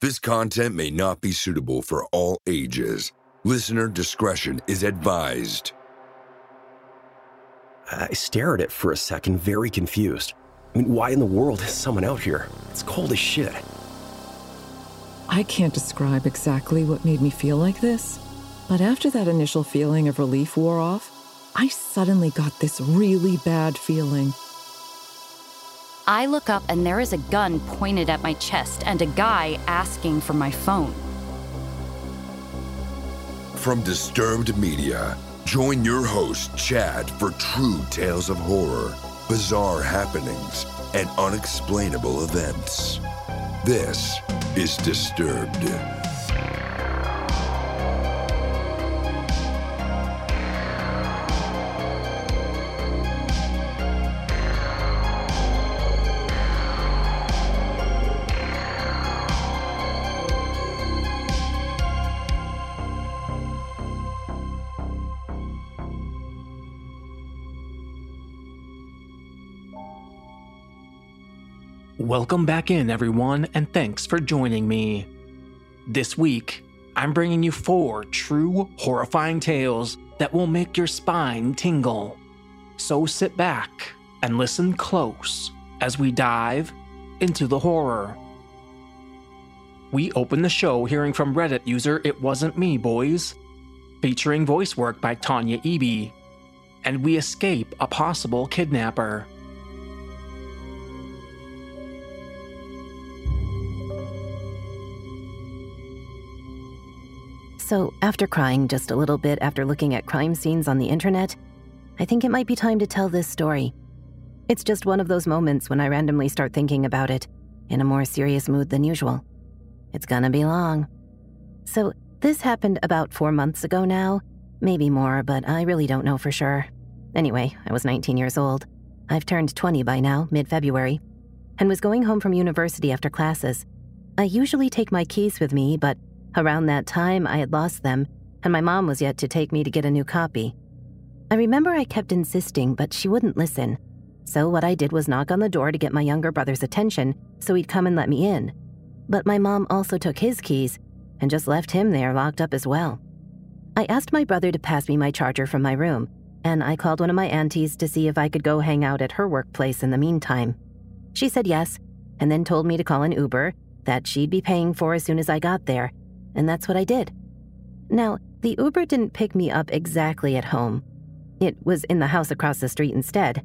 This content may not be suitable for all ages. Listener discretion is advised. I stare at it for a second, very confused. I mean, why in the world is someone out here? It's cold as shit. I can't describe exactly what made me feel like this, but after that initial feeling of relief wore off, I suddenly got this really bad feeling. I look up and there is a gun pointed at my chest and a guy asking for my phone. From Disturbed Media, join your host, Chad, for true tales of horror, bizarre happenings, and unexplainable events. This is Disturbed. Welcome back in, everyone, and thanks for joining me. This week, I'm bringing you four true horrifying tales that will make your spine tingle. So sit back and listen close as we dive into the horror. We open the show hearing from Reddit user It Wasn't Me Boys, featuring voice work by Tanya Eby, and we escape a possible kidnapper. So, after crying just a little bit after looking at crime scenes on the internet, I think it might be time to tell this story. It's just one of those moments when I randomly start thinking about it in a more serious mood than usual. It's gonna be long. So, this happened about four months ago now, maybe more, but I really don't know for sure. Anyway, I was 19 years old. I've turned 20 by now, mid February, and was going home from university after classes. I usually take my keys with me, but Around that time, I had lost them, and my mom was yet to take me to get a new copy. I remember I kept insisting, but she wouldn't listen. So, what I did was knock on the door to get my younger brother's attention so he'd come and let me in. But my mom also took his keys and just left him there locked up as well. I asked my brother to pass me my charger from my room, and I called one of my aunties to see if I could go hang out at her workplace in the meantime. She said yes, and then told me to call an Uber that she'd be paying for as soon as I got there, and that's what I did. Now, the Uber didn't pick me up exactly at home. It was in the house across the street instead.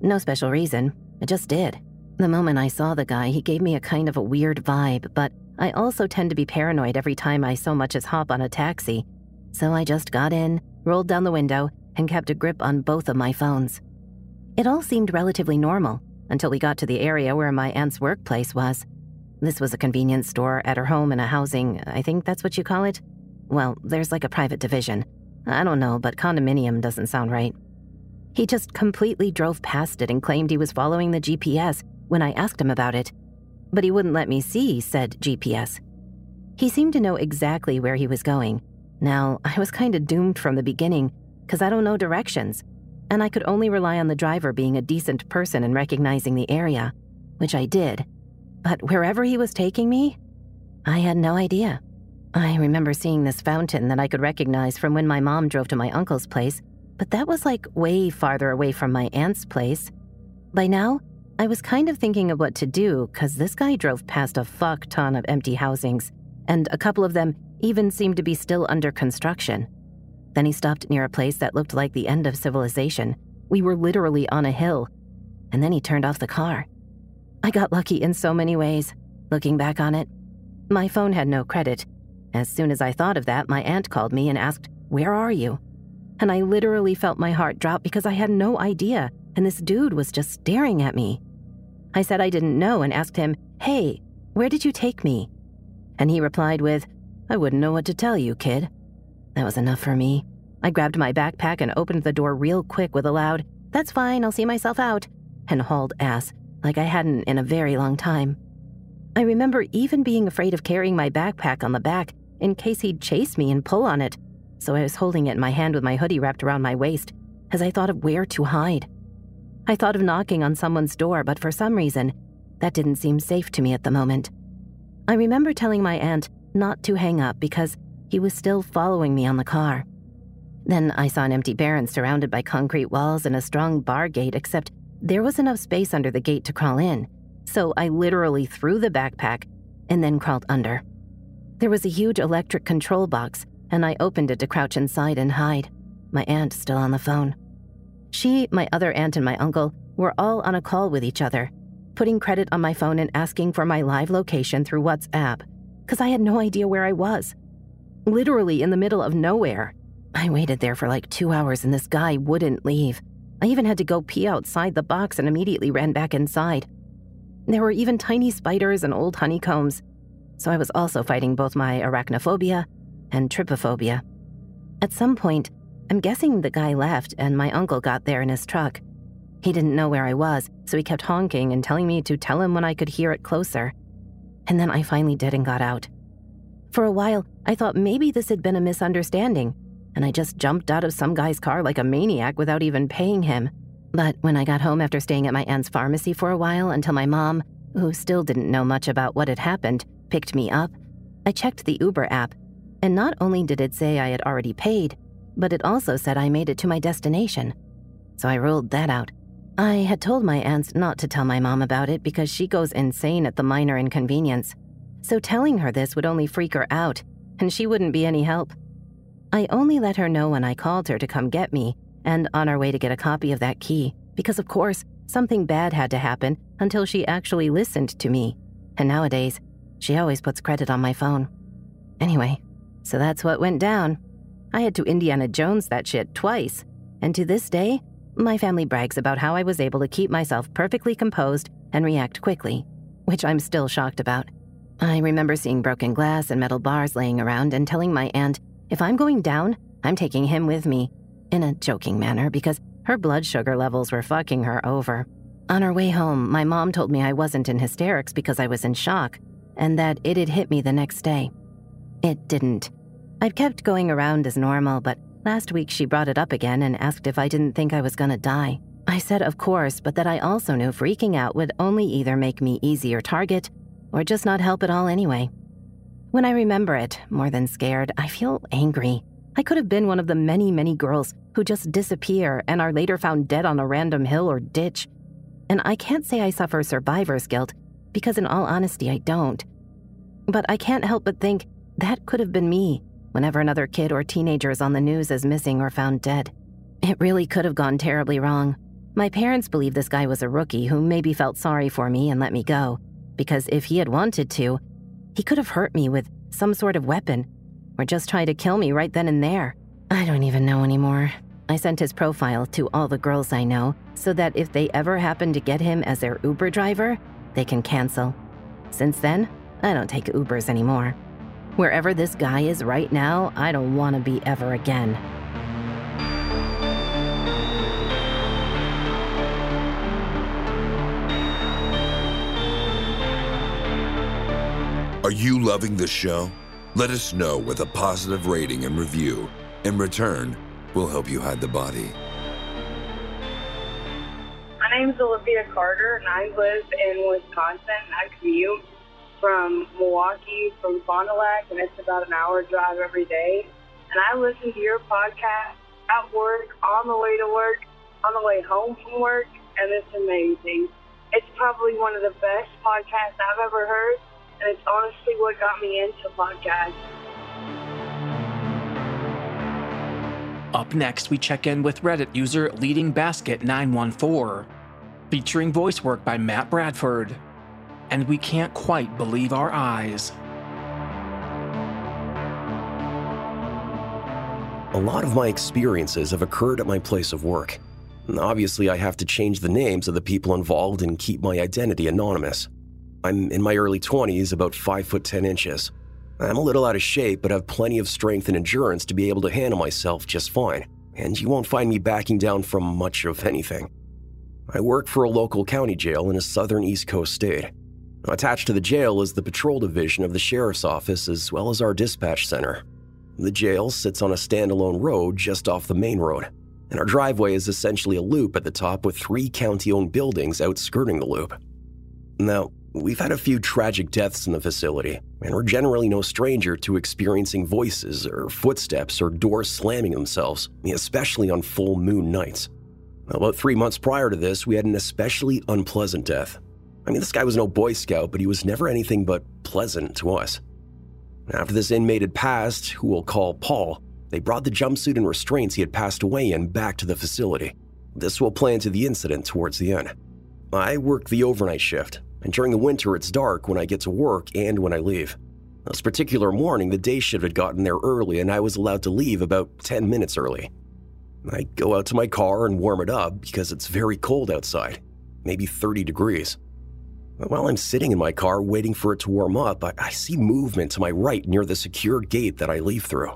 No special reason, it just did. The moment I saw the guy, he gave me a kind of a weird vibe, but I also tend to be paranoid every time I so much as hop on a taxi. So I just got in, rolled down the window, and kept a grip on both of my phones. It all seemed relatively normal until we got to the area where my aunt's workplace was. This was a convenience store at her home in a housing, I think that's what you call it? Well, there's like a private division. I don't know, but condominium doesn't sound right. He just completely drove past it and claimed he was following the GPS when I asked him about it. But he wouldn't let me see said GPS. He seemed to know exactly where he was going. Now, I was kind of doomed from the beginning, because I don't know directions, and I could only rely on the driver being a decent person and recognizing the area, which I did. But wherever he was taking me, I had no idea. I remember seeing this fountain that I could recognize from when my mom drove to my uncle's place, but that was like way farther away from my aunt's place. By now, I was kind of thinking of what to do because this guy drove past a fuck ton of empty housings, and a couple of them even seemed to be still under construction. Then he stopped near a place that looked like the end of civilization. We were literally on a hill. And then he turned off the car. I got lucky in so many ways, looking back on it. My phone had no credit. As soon as I thought of that, my aunt called me and asked, Where are you? And I literally felt my heart drop because I had no idea, and this dude was just staring at me. I said I didn't know and asked him, Hey, where did you take me? And he replied with, I wouldn't know what to tell you, kid. That was enough for me. I grabbed my backpack and opened the door real quick with a loud, That's fine, I'll see myself out, and hauled ass like I hadn't in a very long time. I remember even being afraid of carrying my backpack on the back in case he'd chase me and pull on it, so I was holding it in my hand with my hoodie wrapped around my waist as I thought of where to hide. I thought of knocking on someone's door, but for some reason, that didn't seem safe to me at the moment. I remember telling my aunt not to hang up because he was still following me on the car. Then I saw an empty barren surrounded by concrete walls and a strong bar gate, except there was enough space under the gate to crawl in. So I literally threw the backpack and then crawled under. There was a huge electric control box, and I opened it to crouch inside and hide, my aunt still on the phone. She, my other aunt, and my uncle were all on a call with each other, putting credit on my phone and asking for my live location through WhatsApp, because I had no idea where I was. Literally in the middle of nowhere. I waited there for like two hours and this guy wouldn't leave. I even had to go pee outside the box and immediately ran back inside. There were even tiny spiders and old honeycombs, so I was also fighting both my arachnophobia and trypophobia. At some point, I'm guessing the guy left and my uncle got there in his truck. He didn't know where I was, so he kept honking and telling me to tell him when I could hear it closer. And then I finally did and got out. For a while, I thought maybe this had been a misunderstanding and I just jumped out of some guy's car like a maniac without even paying him. But when I got home after staying at my aunt's pharmacy for a while until my mom, who still didn't know much about what had happened, picked me up, I checked the Uber app, and not only did it say I had already paid, but it also said I made it to my destination. So I ruled that out. I had told my aunts not to tell my mom about it because she goes insane at the minor inconvenience. So telling her this would only freak her out, and she wouldn't be any help. I only let her know when I called her to come get me and on our way to get a copy of that key, because of course, something bad had to happen until she actually listened to me. And nowadays, she always puts credit on my phone. Anyway, so that's what went down. I had to Indiana Jones that shit twice, and to this day, my family brags about how I was able to keep myself perfectly composed and react quickly, which I'm still shocked about. I remember seeing broken glass and metal bars laying around and telling my aunt if I'm going down, I'm taking him with me, in a joking manner because her blood sugar levels were fucking her over. On our way home, my mom told me I wasn't in hysterics because I was in shock, and that it had hit me the next day. It didn't. I'd kept going around as normal, but last week she brought it up again and asked if I didn't think I was gonna die. I said of course, but that I also knew freaking out would only either make me easier target or just not help at all anyway. When I remember it, more than scared, I feel angry. I could have been one of the many, many girls who just disappear and are later found dead on a random hill or ditch. And I can't say I suffer survivor's guilt, because in all honesty, I don't. But I can't help but think that could have been me whenever another kid or teenager is on the news as missing or found dead. It really could have gone terribly wrong. My parents believe this guy was a rookie who maybe felt sorry for me and let me go, because if he had wanted to, he could have hurt me with some sort of weapon, or just tried to kill me right then and there. I don't even know anymore. I sent his profile to all the girls I know so that if they ever happen to get him as their Uber driver, they can cancel. Since then, I don't take Ubers anymore. Wherever this guy is right now, I don't want to be ever again. Are you loving the show? Let us know with a positive rating and review. In return, we'll help you hide the body. My name is Olivia Carter, and I live in Wisconsin. I commute from Milwaukee, from Fond du Lac, and it's about an hour drive every day. And I listen to your podcast at work, on the way to work, on the way home from work, and it's amazing. It's probably one of the best podcasts I've ever heard and it's honestly what got me into podcasts. Up next, we check in with Reddit user Leading Basket 914, featuring voice work by Matt Bradford. And we can't quite believe our eyes. A lot of my experiences have occurred at my place of work. Obviously, I have to change the names of the people involved and keep my identity anonymous. I'm in my early 20s, about 5 foot 10 inches. I'm a little out of shape, but have plenty of strength and endurance to be able to handle myself just fine, and you won't find me backing down from much of anything. I work for a local county jail in a southern East Coast state. Attached to the jail is the patrol division of the sheriff's office as well as our dispatch center. The jail sits on a standalone road just off the main road, and our driveway is essentially a loop at the top with three county owned buildings outskirting the loop. Now, We've had a few tragic deaths in the facility, and we're generally no stranger to experiencing voices or footsteps or doors slamming themselves, especially on full moon nights. About three months prior to this, we had an especially unpleasant death. I mean, this guy was no Boy Scout, but he was never anything but pleasant to us. After this inmate had passed, who we'll call Paul, they brought the jumpsuit and restraints he had passed away in back to the facility. This will play into the incident towards the end. I worked the overnight shift, and during the winter, it's dark when I get to work and when I leave. This particular morning, the day shift had gotten there early, and I was allowed to leave about 10 minutes early. I go out to my car and warm it up because it's very cold outside, maybe 30 degrees. While I'm sitting in my car waiting for it to warm up, I, I see movement to my right near the secure gate that I leave through.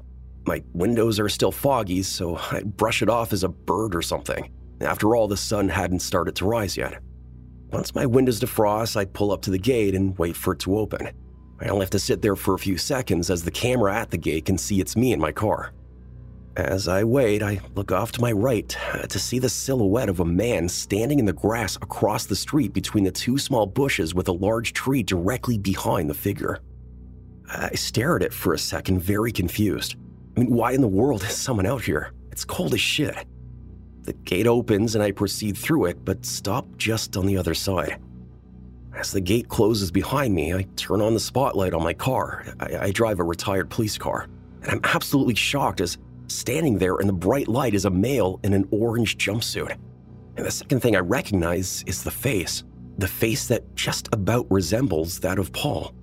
My windows are still foggy, so I brush it off as a bird or something. After all, the sun hadn't started to rise yet. Once my windows defrost, I pull up to the gate and wait for it to open. I only have to sit there for a few seconds as the camera at the gate can see it's me in my car. As I wait, I look off to my right uh, to see the silhouette of a man standing in the grass across the street between the two small bushes with a large tree directly behind the figure. I stare at it for a second, very confused. I mean, why in the world is someone out here? It's cold as shit. The gate opens and I proceed through it, but stop just on the other side. As the gate closes behind me, I turn on the spotlight on my car. I, I drive a retired police car, and I'm absolutely shocked as standing there in the bright light is a male in an orange jumpsuit. And the second thing I recognize is the face, the face that just about resembles that of Paul.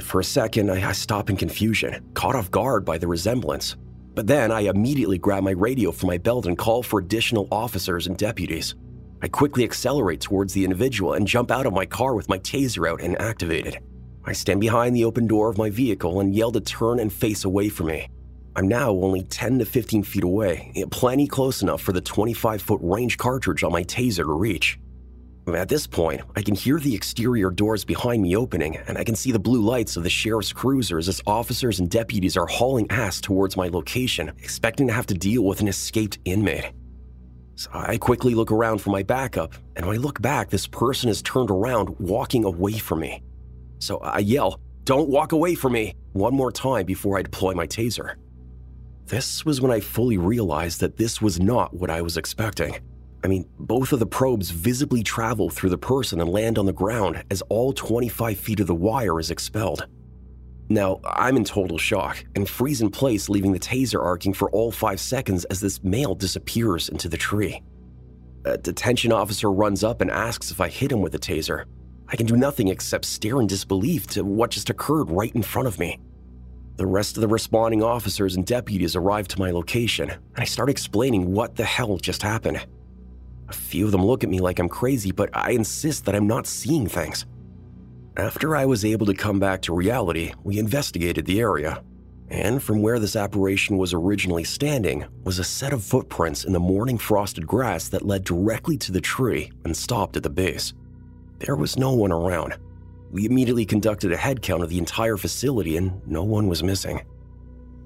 For a second, I, I stop in confusion, caught off guard by the resemblance. But then I immediately grab my radio from my belt and call for additional officers and deputies. I quickly accelerate towards the individual and jump out of my car with my taser out and activated. I stand behind the open door of my vehicle and yell to turn and face away from me. I'm now only 10 to 15 feet away, plenty close enough for the 25 foot range cartridge on my taser to reach. At this point, I can hear the exterior doors behind me opening, and I can see the blue lights of the sheriff's cruisers as officers and deputies are hauling ass towards my location, expecting to have to deal with an escaped inmate. So I quickly look around for my backup, and when I look back, this person is turned around, walking away from me. So I yell, Don't walk away from me, one more time before I deploy my taser. This was when I fully realized that this was not what I was expecting. I mean, both of the probes visibly travel through the person and land on the ground as all 25 feet of the wire is expelled. Now, I'm in total shock and freeze in place, leaving the taser arcing for all five seconds as this male disappears into the tree. A detention officer runs up and asks if I hit him with the taser. I can do nothing except stare in disbelief to what just occurred right in front of me. The rest of the responding officers and deputies arrive to my location, and I start explaining what the hell just happened. A few of them look at me like I'm crazy, but I insist that I'm not seeing things. After I was able to come back to reality, we investigated the area. And from where this apparition was originally standing was a set of footprints in the morning frosted grass that led directly to the tree and stopped at the base. There was no one around. We immediately conducted a head count of the entire facility and no one was missing.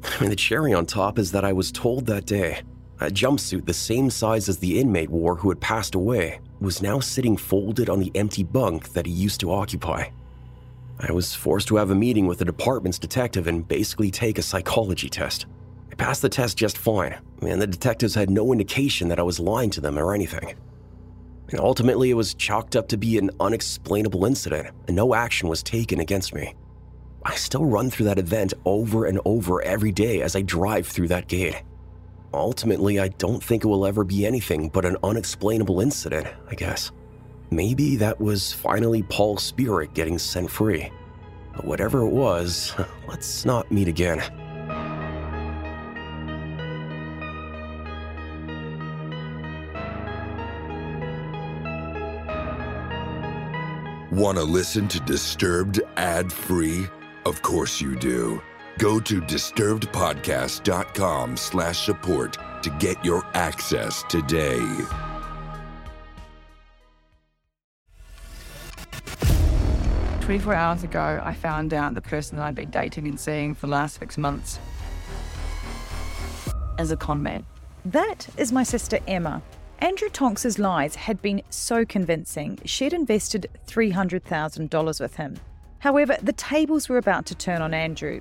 I mean, the cherry on top is that I was told that day a jumpsuit the same size as the inmate wore who had passed away was now sitting folded on the empty bunk that he used to occupy. I was forced to have a meeting with the department's detective and basically take a psychology test. I passed the test just fine, and the detectives had no indication that I was lying to them or anything. And ultimately, it was chalked up to be an unexplainable incident, and no action was taken against me. I still run through that event over and over every day as I drive through that gate. Ultimately, I don't think it will ever be anything but an unexplainable incident, I guess. Maybe that was finally Paul's spirit getting sent free. But whatever it was, let's not meet again. Want to listen to Disturbed ad free? Of course you do. Go to disturbedpodcast.com slash support to get your access today. Twenty-four hours ago, I found out the person that I'd been dating and seeing for the last six months is a con man. That is my sister Emma. Andrew Tonks's lies had been so convincing, she'd invested $300,000 with him. However, the tables were about to turn on Andrew.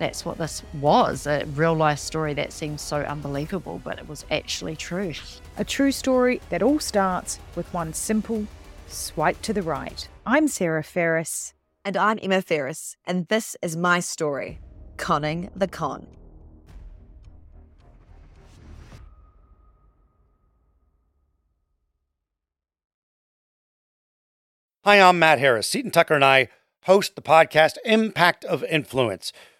That's what this was a real life story that seems so unbelievable, but it was actually true. A true story that all starts with one simple swipe to the right. I'm Sarah Ferris. And I'm Emma Ferris, and this is my story Conning the Con. Hi, I'm Matt Harris. Seton Tucker and I host the podcast Impact of Influence,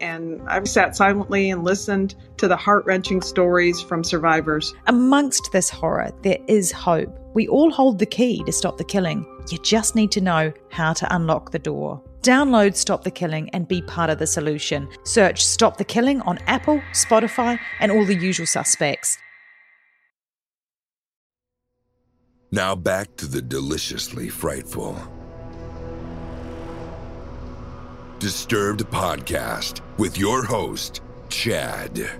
and I've sat silently and listened to the heart wrenching stories from survivors. Amongst this horror, there is hope. We all hold the key to stop the killing. You just need to know how to unlock the door. Download Stop the Killing and be part of the solution. Search Stop the Killing on Apple, Spotify, and all the usual suspects. Now back to the deliciously frightful. Disturbed Podcast with your host, Chad.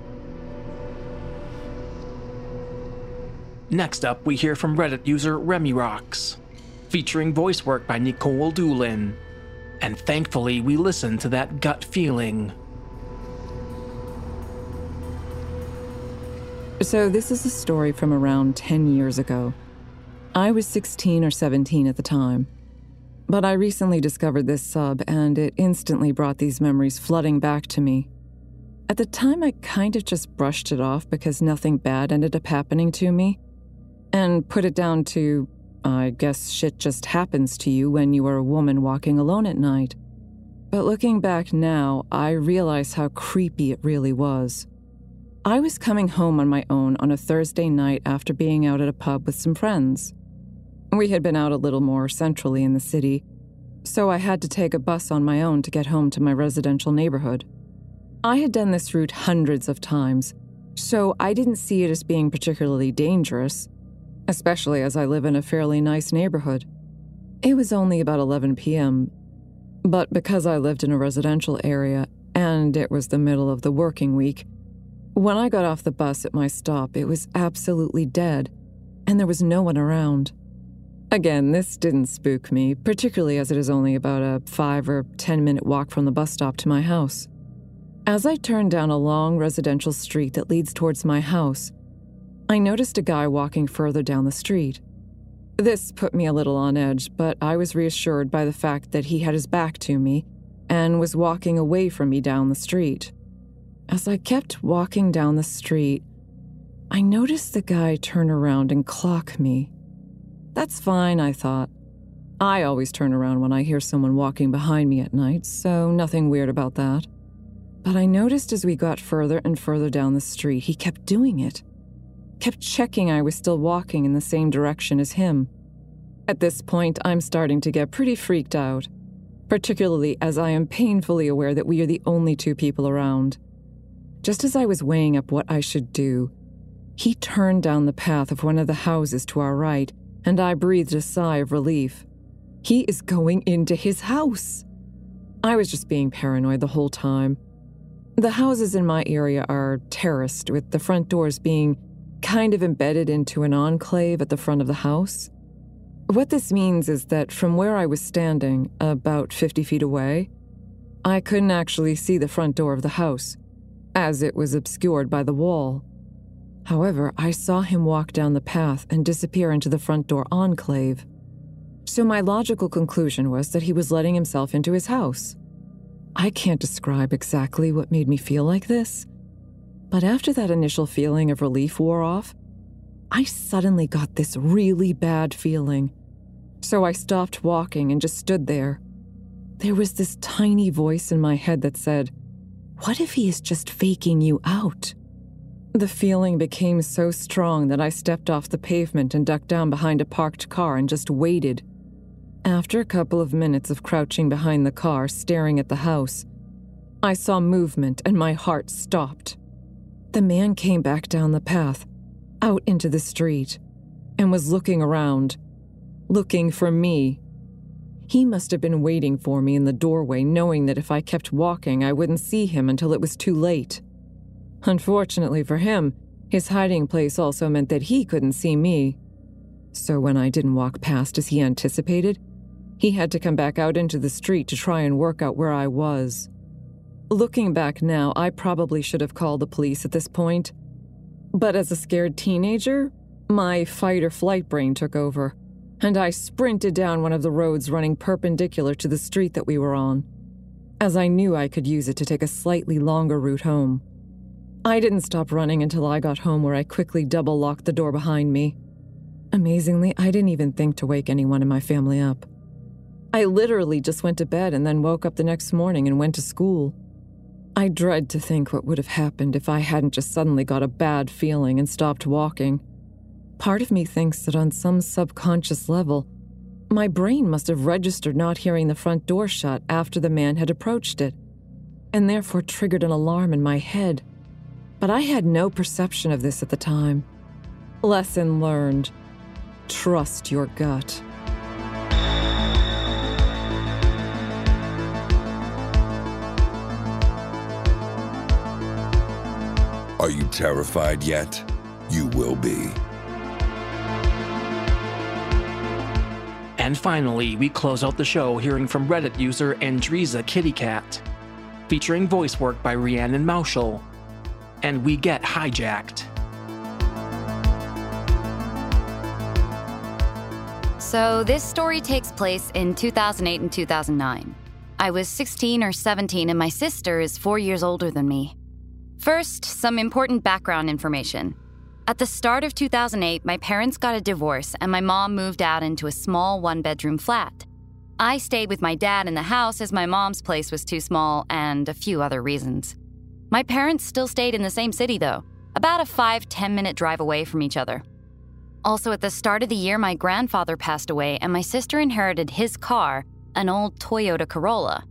Next up, we hear from Reddit user Remy Rocks, featuring voice work by Nicole Doolin. And thankfully, we listen to that gut feeling. So, this is a story from around 10 years ago. I was 16 or 17 at the time. But I recently discovered this sub, and it instantly brought these memories flooding back to me. At the time, I kind of just brushed it off because nothing bad ended up happening to me, and put it down to I guess shit just happens to you when you are a woman walking alone at night. But looking back now, I realize how creepy it really was. I was coming home on my own on a Thursday night after being out at a pub with some friends. We had been out a little more centrally in the city, so I had to take a bus on my own to get home to my residential neighborhood. I had done this route hundreds of times, so I didn't see it as being particularly dangerous, especially as I live in a fairly nice neighborhood. It was only about 11 p.m., but because I lived in a residential area and it was the middle of the working week, when I got off the bus at my stop, it was absolutely dead, and there was no one around. Again, this didn't spook me, particularly as it is only about a five or ten minute walk from the bus stop to my house. As I turned down a long residential street that leads towards my house, I noticed a guy walking further down the street. This put me a little on edge, but I was reassured by the fact that he had his back to me and was walking away from me down the street. As I kept walking down the street, I noticed the guy turn around and clock me. That's fine, I thought. I always turn around when I hear someone walking behind me at night, so nothing weird about that. But I noticed as we got further and further down the street, he kept doing it. Kept checking I was still walking in the same direction as him. At this point, I'm starting to get pretty freaked out, particularly as I am painfully aware that we are the only two people around. Just as I was weighing up what I should do, he turned down the path of one of the houses to our right, and I breathed a sigh of relief. He is going into his house. I was just being paranoid the whole time. The houses in my area are terraced, with the front doors being kind of embedded into an enclave at the front of the house. What this means is that from where I was standing, about 50 feet away, I couldn't actually see the front door of the house, as it was obscured by the wall. However, I saw him walk down the path and disappear into the front door enclave. So my logical conclusion was that he was letting himself into his house. I can't describe exactly what made me feel like this, but after that initial feeling of relief wore off, I suddenly got this really bad feeling. So I stopped walking and just stood there. There was this tiny voice in my head that said, What if he is just faking you out? The feeling became so strong that I stepped off the pavement and ducked down behind a parked car and just waited. After a couple of minutes of crouching behind the car, staring at the house, I saw movement and my heart stopped. The man came back down the path, out into the street, and was looking around, looking for me. He must have been waiting for me in the doorway, knowing that if I kept walking, I wouldn't see him until it was too late. Unfortunately for him, his hiding place also meant that he couldn't see me. So when I didn't walk past as he anticipated, he had to come back out into the street to try and work out where I was. Looking back now, I probably should have called the police at this point. But as a scared teenager, my fight or flight brain took over, and I sprinted down one of the roads running perpendicular to the street that we were on, as I knew I could use it to take a slightly longer route home. I didn't stop running until I got home, where I quickly double locked the door behind me. Amazingly, I didn't even think to wake anyone in my family up. I literally just went to bed and then woke up the next morning and went to school. I dread to think what would have happened if I hadn't just suddenly got a bad feeling and stopped walking. Part of me thinks that on some subconscious level, my brain must have registered not hearing the front door shut after the man had approached it, and therefore triggered an alarm in my head but I had no perception of this at the time. Lesson learned trust your gut. Are you terrified yet? You will be. And finally, we close out the show hearing from Reddit user Andriza Kittycat, featuring voice work by Rhiannon Mauschel and we get hijacked. So, this story takes place in 2008 and 2009. I was 16 or 17, and my sister is four years older than me. First, some important background information. At the start of 2008, my parents got a divorce, and my mom moved out into a small one bedroom flat. I stayed with my dad in the house as my mom's place was too small, and a few other reasons. My parents still stayed in the same city, though, about a 5 10 minute drive away from each other. Also, at the start of the year, my grandfather passed away, and my sister inherited his car, an old Toyota Corolla.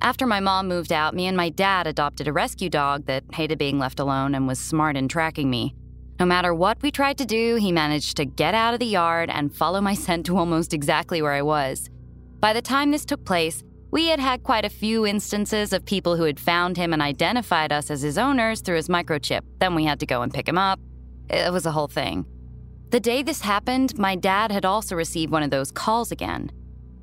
After my mom moved out, me and my dad adopted a rescue dog that hated being left alone and was smart in tracking me. No matter what we tried to do, he managed to get out of the yard and follow my scent to almost exactly where I was. By the time this took place, we had had quite a few instances of people who had found him and identified us as his owners through his microchip. Then we had to go and pick him up. It was a whole thing. The day this happened, my dad had also received one of those calls again.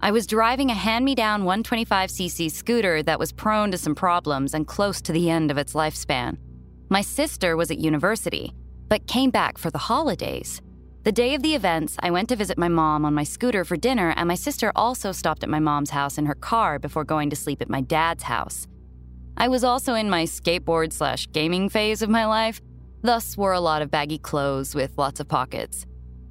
I was driving a hand me down 125cc scooter that was prone to some problems and close to the end of its lifespan. My sister was at university, but came back for the holidays. The day of the events, I went to visit my mom on my scooter for dinner, and my sister also stopped at my mom's house in her car before going to sleep at my dad's house. I was also in my skateboard slash gaming phase of my life, thus wore a lot of baggy clothes with lots of pockets.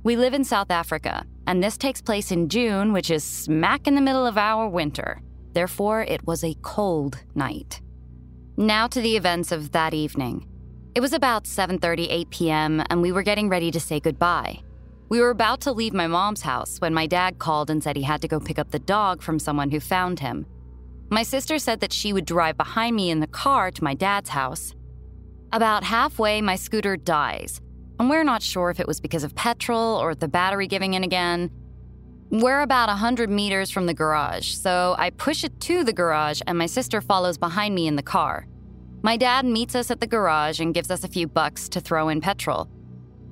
We live in South Africa, and this takes place in June, which is smack in the middle of our winter. Therefore, it was a cold night. Now to the events of that evening. It was about 7:30, 8 p.m., and we were getting ready to say goodbye. We were about to leave my mom's house when my dad called and said he had to go pick up the dog from someone who found him. My sister said that she would drive behind me in the car to my dad's house. About halfway, my scooter dies, and we're not sure if it was because of petrol or the battery giving in again. We're about 100 meters from the garage, so I push it to the garage and my sister follows behind me in the car. My dad meets us at the garage and gives us a few bucks to throw in petrol.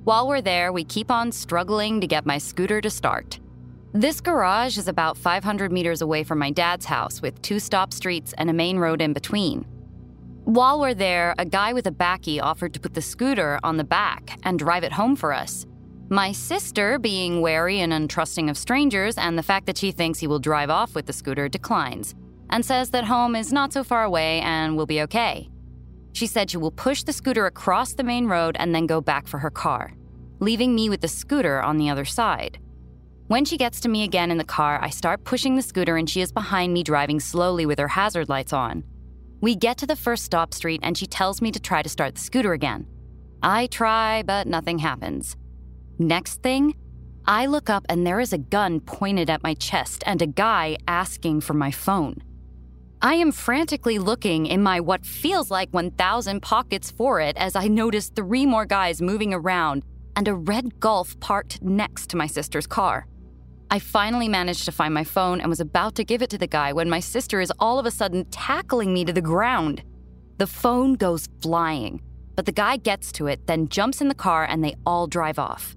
While we're there, we keep on struggling to get my scooter to start. This garage is about 500 meters away from my dad's house with two stop streets and a main road in between. While we're there, a guy with a bakkie offered to put the scooter on the back and drive it home for us. My sister, being wary and untrusting of strangers and the fact that she thinks he will drive off with the scooter, declines and says that home is not so far away and will be okay. She said she will push the scooter across the main road and then go back for her car, leaving me with the scooter on the other side. When she gets to me again in the car, I start pushing the scooter and she is behind me driving slowly with her hazard lights on. We get to the first stop street and she tells me to try to start the scooter again. I try, but nothing happens. Next thing, I look up and there is a gun pointed at my chest and a guy asking for my phone. I am frantically looking in my what feels like 1,000 pockets for it as I notice three more guys moving around and a red Golf parked next to my sister's car. I finally managed to find my phone and was about to give it to the guy when my sister is all of a sudden tackling me to the ground. The phone goes flying, but the guy gets to it, then jumps in the car, and they all drive off.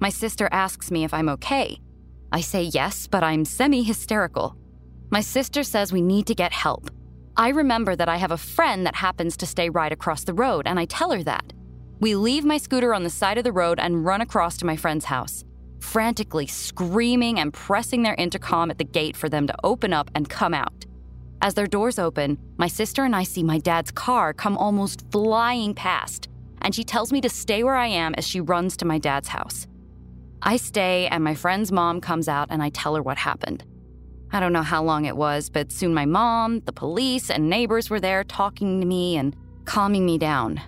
My sister asks me if I'm okay. I say yes, but I'm semi hysterical. My sister says we need to get help. I remember that I have a friend that happens to stay right across the road, and I tell her that. We leave my scooter on the side of the road and run across to my friend's house, frantically screaming and pressing their intercom at the gate for them to open up and come out. As their doors open, my sister and I see my dad's car come almost flying past, and she tells me to stay where I am as she runs to my dad's house. I stay, and my friend's mom comes out, and I tell her what happened. I don't know how long it was, but soon my mom, the police, and neighbors were there talking to me and calming me down.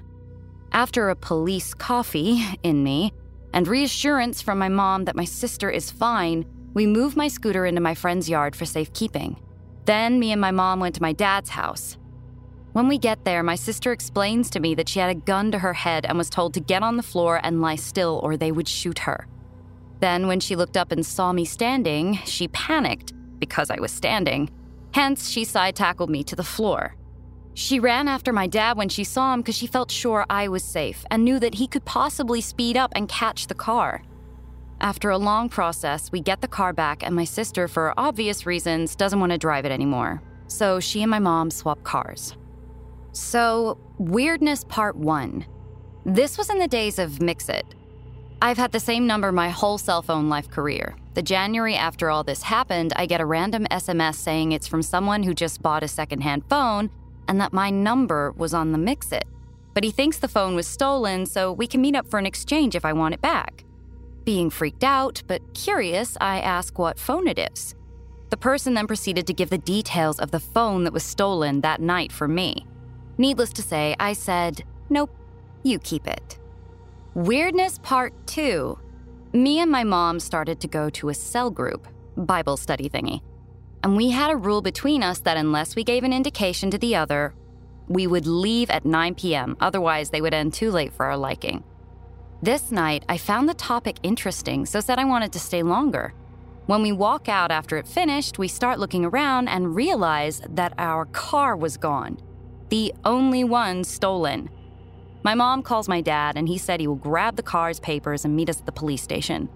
After a police coffee in me and reassurance from my mom that my sister is fine, we moved my scooter into my friend's yard for safekeeping. Then me and my mom went to my dad's house. When we get there, my sister explains to me that she had a gun to her head and was told to get on the floor and lie still or they would shoot her. Then, when she looked up and saw me standing, she panicked because I was standing. Hence, she side tackled me to the floor. She ran after my dad when she saw him because she felt sure I was safe and knew that he could possibly speed up and catch the car. After a long process, we get the car back, and my sister, for obvious reasons, doesn't want to drive it anymore. So she and my mom swap cars. So, Weirdness Part 1. This was in the days of MXit, I've had the same number my whole cell phone life career. The January after all this happened, I get a random SMS saying it's from someone who just bought a secondhand phone and that my number was on the MXit. But he thinks the phone was stolen, so we can meet up for an exchange if I want it back. Being freaked out, but curious, I ask what phone it is. The person then proceeded to give the details of the phone that was stolen that night for me. Needless to say, I said, Nope, you keep it. Weirdness Part 2. Me and my mom started to go to a cell group, Bible study thingy. And we had a rule between us that unless we gave an indication to the other, we would leave at 9 p.m., otherwise, they would end too late for our liking. This night, I found the topic interesting, so said I wanted to stay longer. When we walk out after it finished, we start looking around and realize that our car was gone. The only one stolen. My mom calls my dad, and he said he will grab the car's papers and meet us at the police station.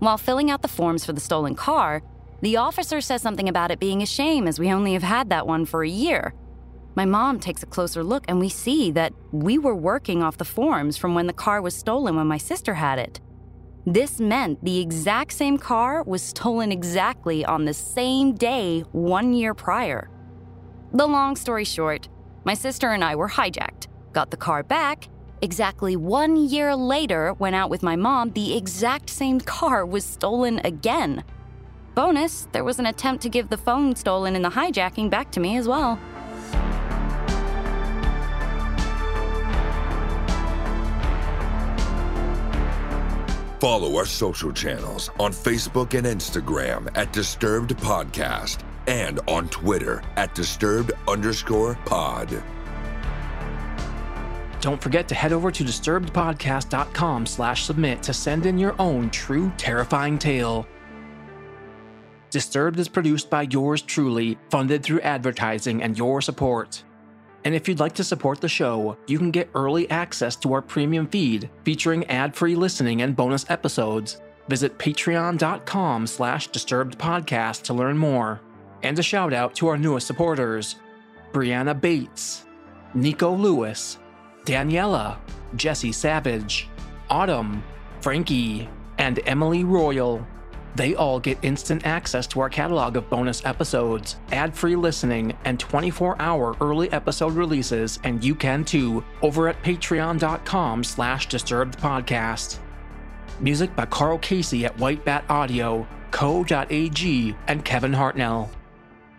While filling out the forms for the stolen car, the officer says something about it being a shame as we only have had that one for a year. My mom takes a closer look, and we see that we were working off the forms from when the car was stolen when my sister had it. This meant the exact same car was stolen exactly on the same day one year prior. The long story short, my sister and I were hijacked got the car back. Exactly one year later, went out with my mom, the exact same car was stolen again. Bonus, there was an attempt to give the phone stolen in the hijacking back to me as well. Follow our social channels on Facebook and Instagram at Disturbed Podcast and on Twitter at Disturbed underscore pod. Don't forget to head over to disturbedpodcast.com slash submit to send in your own true terrifying tale. Disturbed is produced by yours truly, funded through advertising and your support. And if you'd like to support the show, you can get early access to our premium feed featuring ad-free listening and bonus episodes. Visit patreon.com slash disturbedpodcast to learn more. And a shout out to our newest supporters, Brianna Bates, Nico Lewis, Daniela, Jesse Savage, Autumn, Frankie, and Emily Royal. They all get instant access to our catalog of bonus episodes, ad-free listening, and 24-hour early episode releases, and you can too over at patreon.com slash disturbedpodcast. Music by Carl Casey at White Bat Audio, co.ag, and Kevin Hartnell.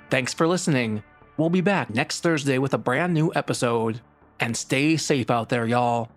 Thanks for listening. We'll be back next Thursday with a brand new episode. And stay safe out there, y'all.